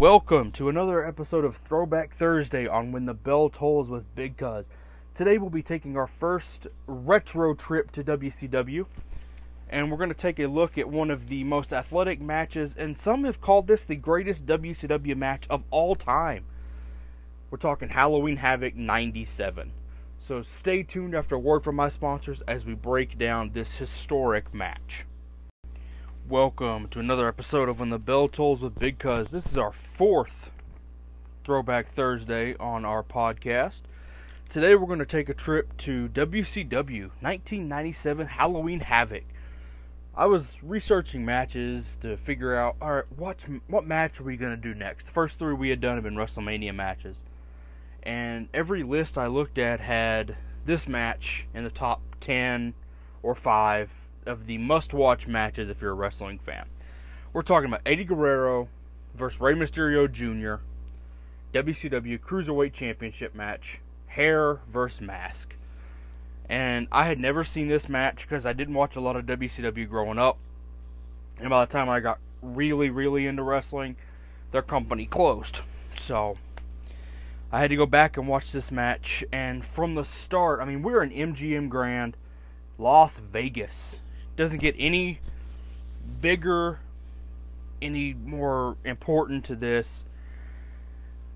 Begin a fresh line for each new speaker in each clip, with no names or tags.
Welcome to another episode of Throwback Thursday on When the Bell Tolls with Big Cuz. Today we'll be taking our first retro trip to WCW, and we're going to take a look at one of the most athletic matches, and some have called this the greatest WCW match of all time. We're talking Halloween Havoc 97. So stay tuned after a word from my sponsors as we break down this historic match. Welcome to another episode of When the Bell Tolls with Big Cuz. This is our fourth Throwback Thursday on our podcast. Today we're going to take a trip to WCW 1997 Halloween Havoc. I was researching matches to figure out, all right, what what match are we going to do next? The first three we had done have been WrestleMania matches, and every list I looked at had this match in the top ten or five of the must-watch matches if you're a wrestling fan. We're talking about Eddie Guerrero versus Rey Mysterio Jr. WCW Cruiserweight Championship match, hair versus mask. And I had never seen this match because I didn't watch a lot of WCW growing up. And by the time I got really, really into wrestling, their company closed. So I had to go back and watch this match. And from the start, I mean, we're in MGM Grand, Las Vegas doesn't get any bigger, any more important to this.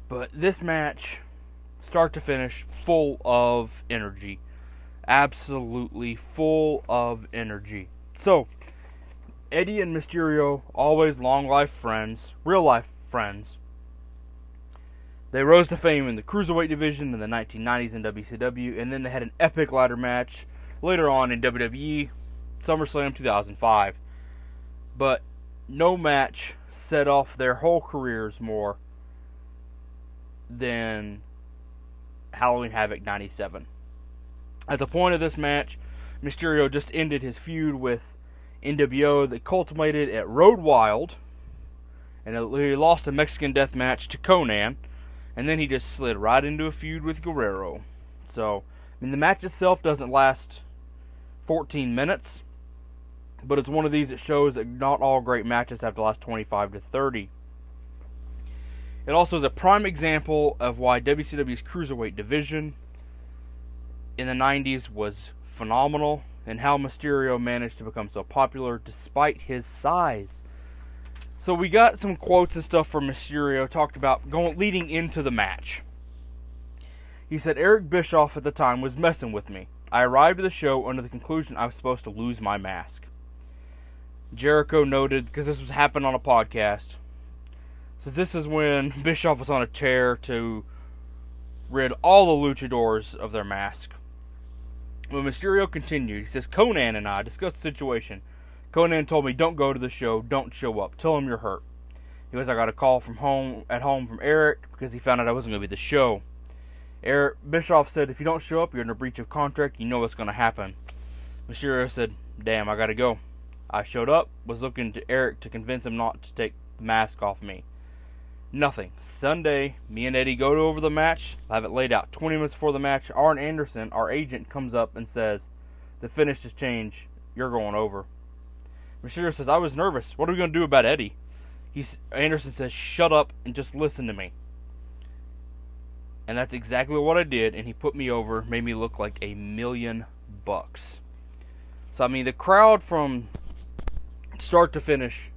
But this match, start to finish, full of energy. Absolutely full of energy. So, Eddie and Mysterio, always long life friends, real life friends. They rose to fame in the Cruiserweight division in the 1990s in WCW, and then they had an epic ladder match later on in WWE SummerSlam 2005. But no match set off their whole careers more than Halloween Havoc 97. At the point of this match, Mysterio just ended his feud with NWO that culminated at Road Wild, and he lost a Mexican death match to Konnan, and then he just slid right into a feud with Guerrero. So, I mean, the match itself doesn't last 14 minutes, but it's one of these that shows that not all great matches have to last 25 to 30. It also is a prime example of why WCW's cruiserweight division in the 90s was phenomenal and how Mysterio managed to become so popular despite his size. So we got some quotes and stuff from Mysterio talked about going leading into the match. He said Eric Bischoff at the time was messing with me. I arrived at the show under the conclusion I was supposed to lose my mask. Jericho noted because this was happened on a podcast. Says this is when Bischoff was on a chair to rid all the luchadors of their mask. When Mysterio continued, he says Konnan and I discussed the situation. Konnan told me, "Don't go to the show. Don't show up. Tell him you're hurt." He goes, "I got a call from home at home from Eric because he found out I wasn't going to be the show." Eric Bischoff said, "If you don't show up, you're in a breach of contract. You know what's going to happen." Mysterio said, "Damn, I got to go." I showed up, was looking to Eric to convince him not to take the mask off me. Nothing. Sunday, me and Eddie go over the match. I have it laid out. 20 minutes before the match, Arn Anderson, our agent, comes up and says, The finish has changed. You're going over. Mysterio says, I was nervous. What are we going to do about Eddie? He's, Anderson says, Shut up and just listen to me. And that's exactly what I did, and he put me over, made me look like a million bucks. So, I mean, the crowd from start to finish.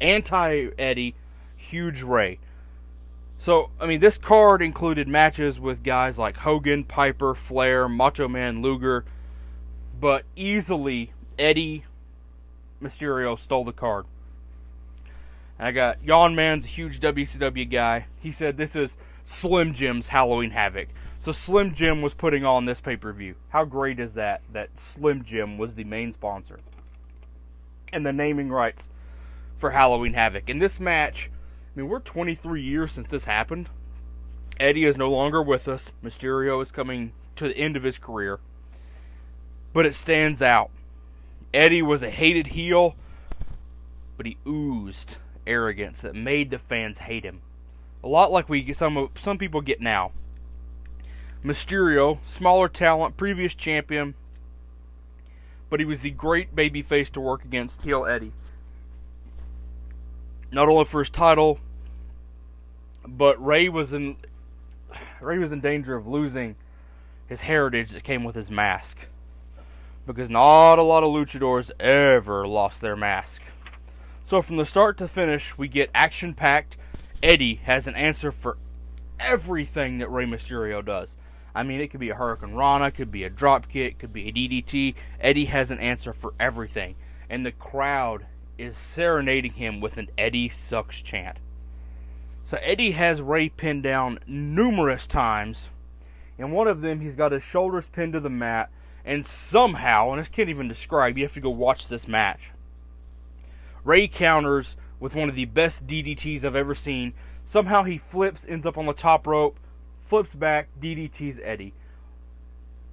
Anti Eddie, huge Rey. So, I mean, this card included matches with guys like Hogan, Piper, Flair, Macho Man, Luger, but easily Eddie Mysterio stole the card. I got Yon Man's a huge WCW guy. He said this is Slim Jim's Halloween Havoc. So Slim Jim was putting on this pay per view. How great is that? That Slim Jim was the main sponsor and the naming rights for Halloween Havoc. In this match, I mean, we're 23 years since this happened. Eddie is no longer with us. Mysterio is coming to the end of his career. But it stands out. Eddie was a hated heel, but he oozed arrogance that made the fans hate him. A lot like we some some people get now. Mysterio, smaller talent, previous champion, but he was the great babyface to work against heel Eddie. Not only for his title but Rey was in Rey was in danger of losing his heritage that came with his mask. Because not a lot of luchadors ever lost their mask. So from the start to finish, we get action packed. Eddie has an answer for everything that Rey Mysterio does. I mean, it could be a Hurricanrana, could be a drop kick, could be a DDT. Eddie has an answer for everything. And the crowd is serenading him with an Eddie sucks chant. So Eddie has Rey pinned down numerous times. In one of them, he's got his shoulders pinned to the mat. And somehow, and I can't even describe, you have to go watch this match. Rey counters with one of the best DDTs I've ever seen. Somehow he flips, ends up on the top rope, flips back, DDTs Eddie.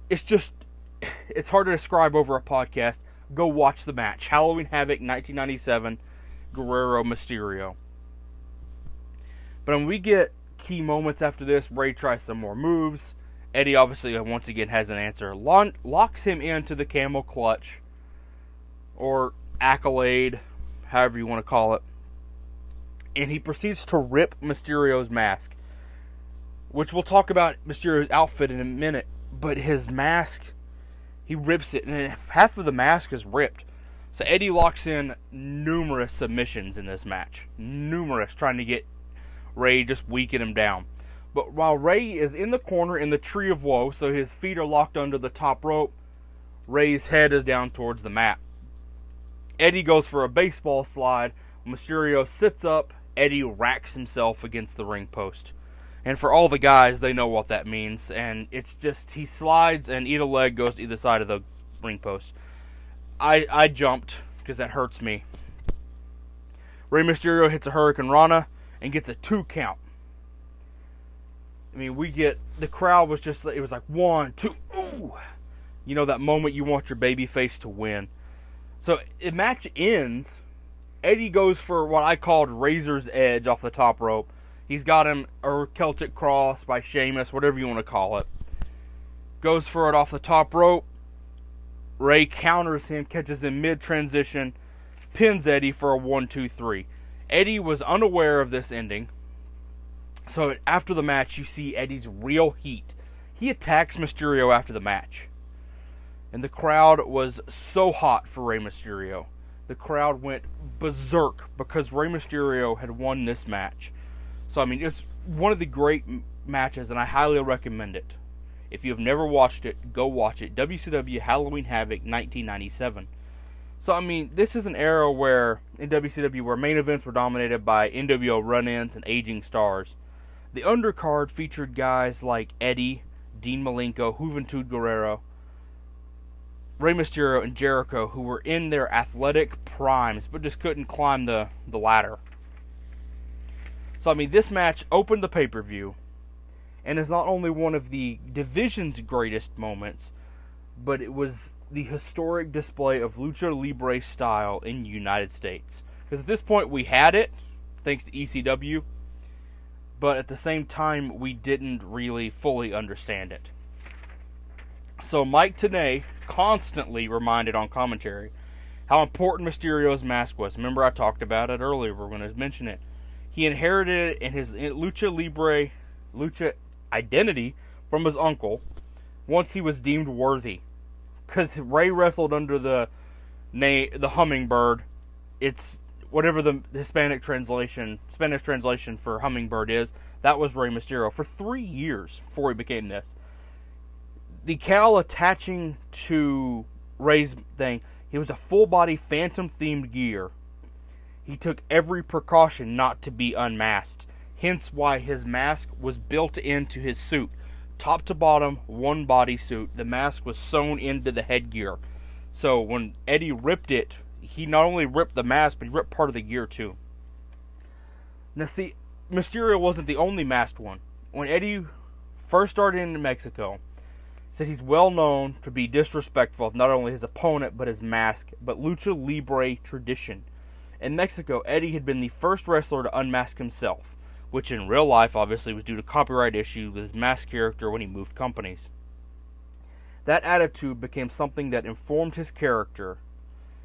It's just, it's hard to describe over a podcast. Go watch the match. Halloween Havoc 1997, Guerrero Mysterio. But when we get key moments after this, Rey tries some more moves. Eddie obviously uh, once again has an answer. locks him into the camel clutch or accolade, however you want to call it. And he proceeds to rip Mysterio's mask. Which we'll talk about Mysterio's outfit in a minute. But his mask, he rips it, and half of the mask is ripped. So Eddie locks in numerous submissions in this match. Numerous, trying to get Rey just weaken him down. But while Rey is in the corner in the tree of woe, so his feet are locked under the top rope, Rey's head is down towards the mat. Eddie goes for a baseball slide. Mysterio sits up. Eddie racks himself against the ring post. And for all the guys, they know what that means. And it's just he slides and either leg goes to either side of the ring post. I I jumped because that hurts me. Rey Mysterio hits a Hurricanrana and gets a two count. I mean, we get the crowd was just it was like one, two, ooh, you know that moment you want your baby face to win. So the match ends. Eddie goes for what I called Razor's Edge off the top rope. He's got him or Celtic Cross by Sheamus, whatever you want to call it. Goes for it off the top rope. Rey counters him, catches him mid transition, pins Eddie for a one, two, three. Eddie was unaware of this ending. So after the match, you see Eddie's real heat. He attacks Mysterio after the match. And the crowd was so hot for Rey Mysterio. The crowd went berserk because Rey Mysterio had won this match. So, I mean, it's one of the great matches, and I highly recommend it. If you have never watched it, go watch it. WCW Halloween Havoc 1997. So I mean, this is an era where in WCW where main events were dominated by NWO run-ins and aging stars. The undercard featured guys like Eddie, Dean Malenko, Juventud Guerrero, Rey Mysterio, and Jericho, who were in their athletic primes but just couldn't climb the, the ladder. So I mean, this match opened the pay-per-view, and is not only one of the division's greatest moments, but it was the historic display of lucha libre style in the United States. Because at this point we had it, thanks to ECW, but at the same time we didn't really fully understand it. So Mike Tenay constantly reminded on commentary how important Mysterio's mask was. Remember I talked about it earlier. We're going to mention it. He inherited it in his lucha libre, lucha identity from his uncle once he was deemed worthy because Rey wrestled under the name the hummingbird. It's whatever the Hispanic translation, Spanish translation for hummingbird is. That was Rey Mysterio for three years before he became this. The cowl attaching to Rey's thing, he was a full body phantom themed gear. He took every precaution not to be unmasked, hence why his mask was built into his suit top to bottom, one bodysuit. The mask was sewn into the headgear. So when Eddie ripped it, he not only ripped the mask, but he ripped part of the gear too. Now, see, Mysterio wasn't the only masked one. When Eddie first started in Mexico, said he's well known to be disrespectful of not only his opponent but his mask, but lucha libre tradition. In Mexico, Eddie had been the first wrestler to unmask himself which in real life obviously was due to copyright issues with his mask character when he moved companies. That attitude became something that informed his character,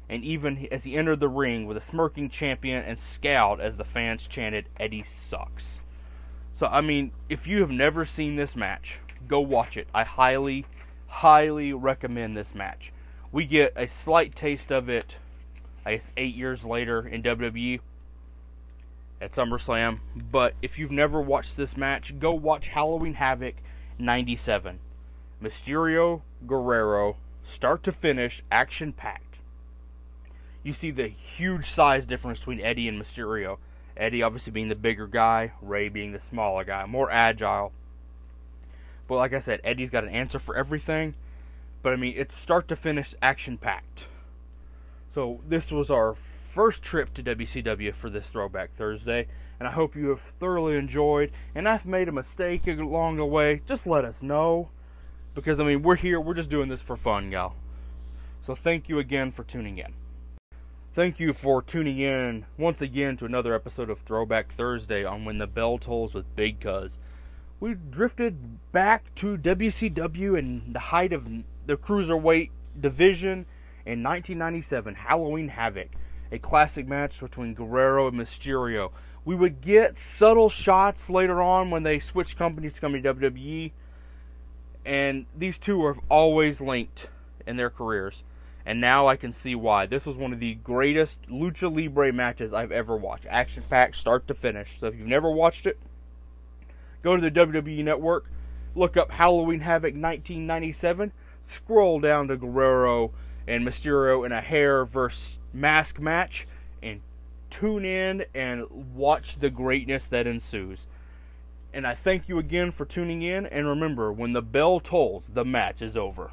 and even as he entered the ring with a smirking champion and scowled as the fans chanted, Eddie sucks. So, I mean, if you have never seen this match, go watch it. I highly, highly recommend this match. We get a slight taste of it, I guess, eight years later in WWE at SummerSlam. But if you've never watched this match, go watch Halloween Havoc 97. Mysterio, Guerrero, start to finish, action packed. You see the huge size difference between Eddie and Mysterio. Eddie obviously being the bigger guy, Rey being the smaller guy, more agile. But like I said, Eddie's got an answer for everything. But I mean, it's start to finish action packed. So this was our first trip to WCW for this Throwback Thursday, and I hope you have thoroughly enjoyed. And I've made a mistake along the way, just let us know. Because, I mean, we're here, we're just doing this for fun, y'all. So thank you again for tuning in. Thank you for tuning in once again to another episode of Throwback Thursday on When the Bell Tolls with Big Cuz. We drifted back to WCW and the height of the Cruiserweight division in 1997, Halloween Havoc a classic match between Guerrero and Mysterio. We would get subtle shots later on when they switched companies to come to WWE, and these two are always linked in their careers. And now I can see why. This was one of the greatest lucha libre matches I've ever watched. Action packed, start to finish. So if you've never watched it, go to the WWE Network, look up Halloween Havoc 1997, scroll down to Guerrero and Mysterio in a hair versus mask match and tune in and watch the greatness that ensues. And I thank you again for tuning in. And remember, when the bell tolls, the match is over.